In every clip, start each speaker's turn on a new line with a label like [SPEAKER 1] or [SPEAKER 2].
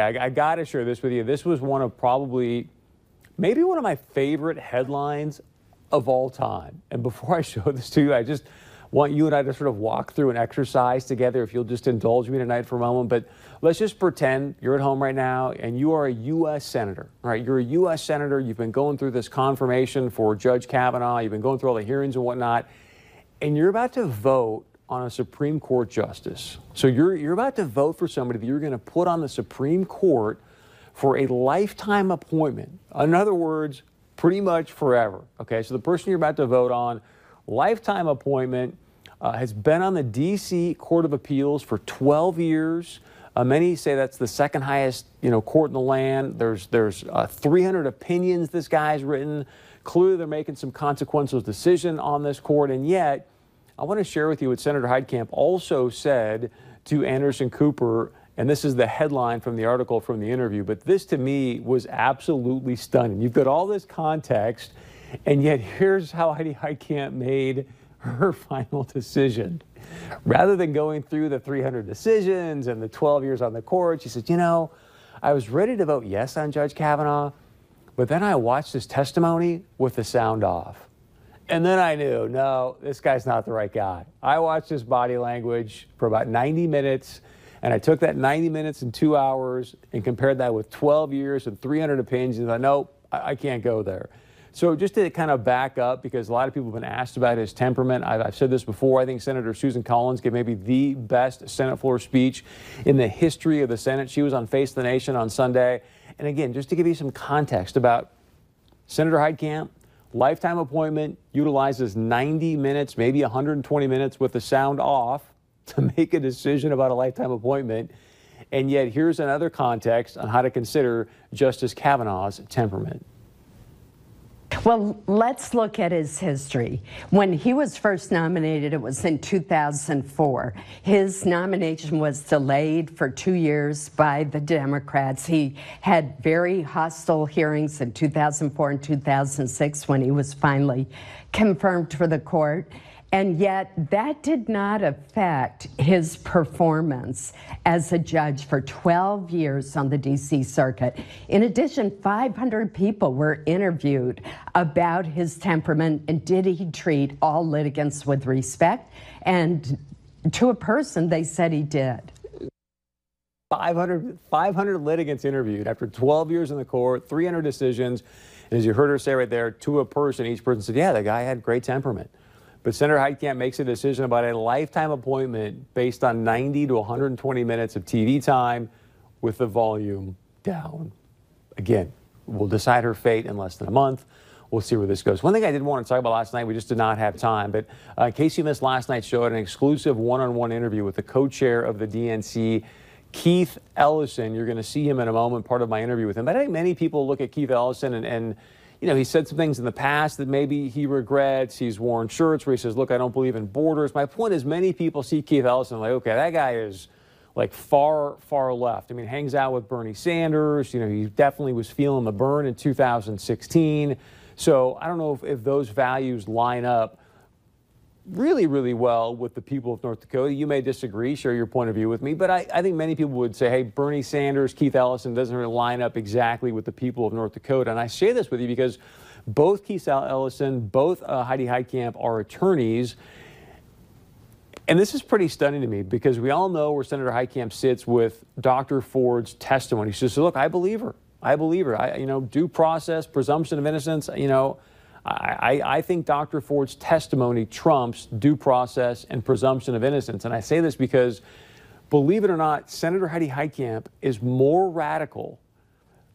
[SPEAKER 1] I, I got to share this with you. This was one of probably, maybe one of my favorite headlines of all time. And before I show this to you, I just want you and I to sort of walk through an exercise together, if you'll just indulge me tonight for a moment. But let's just pretend you're at home right now and you are a U.S. Senator, right? You're a U.S. Senator. You've been going through this confirmation for Judge Kavanaugh. You've been going through all the hearings and whatnot. And you're about to vote on a Supreme Court justice. So you're, you're about to vote for somebody that you're going to put on the Supreme Court for a lifetime appointment. In other words, pretty much forever. Okay, so the person you're about to vote on, lifetime appointment, uh, has been on the D.C. Court of Appeals for 12 years. Uh, many say that's the second highest, you know, court in the land. There's there's uh, 300 opinions this guy's written. Clearly, they're making some consequential decision on this court, and yet I want to share with you what Senator Heitkamp also said to Anderson Cooper, and this is the headline from the article from the interview, but this to me was absolutely stunning. You've got all this context, and yet here's how Heidi Heitkamp made her final decision. Rather than going through the 300 decisions and the 12 years on the court, she said, You know, I was ready to vote yes on Judge Kavanaugh, but then I watched his testimony with the sound off. And then I knew, no, this guy's not the right guy. I watched his body language for about 90 minutes, and I took that 90 minutes and two hours and compared that with 12 years and 300 opinions, and I nope, I, I can't go there. So just to kind of back up, because a lot of people have been asked about his temperament, I've, I've, said this before. I think Senator Susan Collins gave maybe the best Senate floor speech in the history of the Senate. She was on Face the Nation on Sunday. And again, just to give you some context about Senator Heitkamp, Lifetime appointment utilizes 90 minutes, maybe 120 minutes with the sound off to make a decision about a lifetime appointment. And yet, here's another context on how to consider Justice Kavanaugh's temperament.
[SPEAKER 2] Well, let's look at his history. When he was first nominated, it was in 2004. His nomination was delayed for two years by the Democrats. He had very hostile hearings in 2004 and 2006 when he was finally confirmed for the court. And yet, that did not affect his performance as a judge for 12 years on the DC Circuit. In addition, 500 people were interviewed about his temperament and did he treat all litigants with respect? And to a person, they said he did.
[SPEAKER 1] 500, 500 litigants interviewed after 12 years in the court, 300 decisions. And as you heard her say right there, to a person, each person said, Yeah, the guy had great temperament. But Senator Heitkamp makes a decision about a lifetime appointment based on 90 to 120 minutes of TV time with the volume down. Again, we'll decide her fate in less than a month. We'll see where this goes. One thing I did want to talk about last night, we just did not have time, but uh, in case you missed last night's show, had an exclusive one on one interview with the co chair of the DNC, Keith Ellison. You're going to see him in a moment, part of my interview with him. But I think many people look at Keith Ellison and, and you know, he said some things in the past that maybe he regrets. He's worn shirts where he says, look, I don't believe in borders. My point is many people see Keith Ellison like, okay, that guy is like far, far left. I mean, hangs out with Bernie Sanders. You know, he definitely was feeling the burn in 2016. So I don't know if, if those values line up really, really well with the people of North Dakota. You may disagree, share your point of view with me, but I, I, think many people would say, hey, Bernie Sanders, Keith Ellison doesn't really line up exactly with the people of North Dakota. And I say this with you because both Keith Ellison, both uh, Heidi Heitkamp are attorneys. And this is pretty stunning to me because we all know where Senator Heitkamp sits with Dr. Ford's testimony. She says, look, I believe her. I believe her. I, you know, due process, presumption of innocence, you know, I, I, think Dr. Ford's testimony trumps due process and presumption of innocence. And I say this because, believe it or not, Senator Heidi Heitkamp is more radical.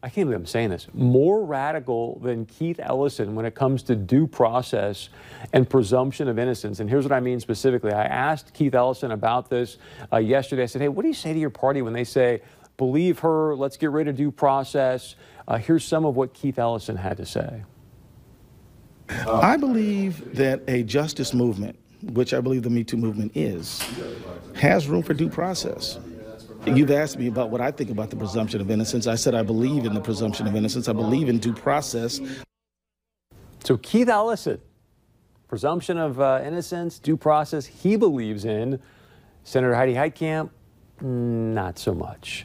[SPEAKER 1] I can't believe I'm saying this. More radical than Keith Ellison when it comes to due process and presumption of innocence. And here's what I mean specifically. I asked Keith Ellison about this uh, yesterday. I said, "Hey, what do you say to your party when they say?" Believe her, let's get rid of due process. Uh, here's some of what Keith Ellison had to say.
[SPEAKER 3] I believe that a justice movement, which I believe the Me Too movement is, has room for due process. You've asked me about what I think about the presumption of innocence. I said I believe in the presumption of innocence. I believe in due process.
[SPEAKER 1] So Keith Ellison, presumption of uh, innocence, due process, he believes in. Senator Heidi Heitkamp, not so much.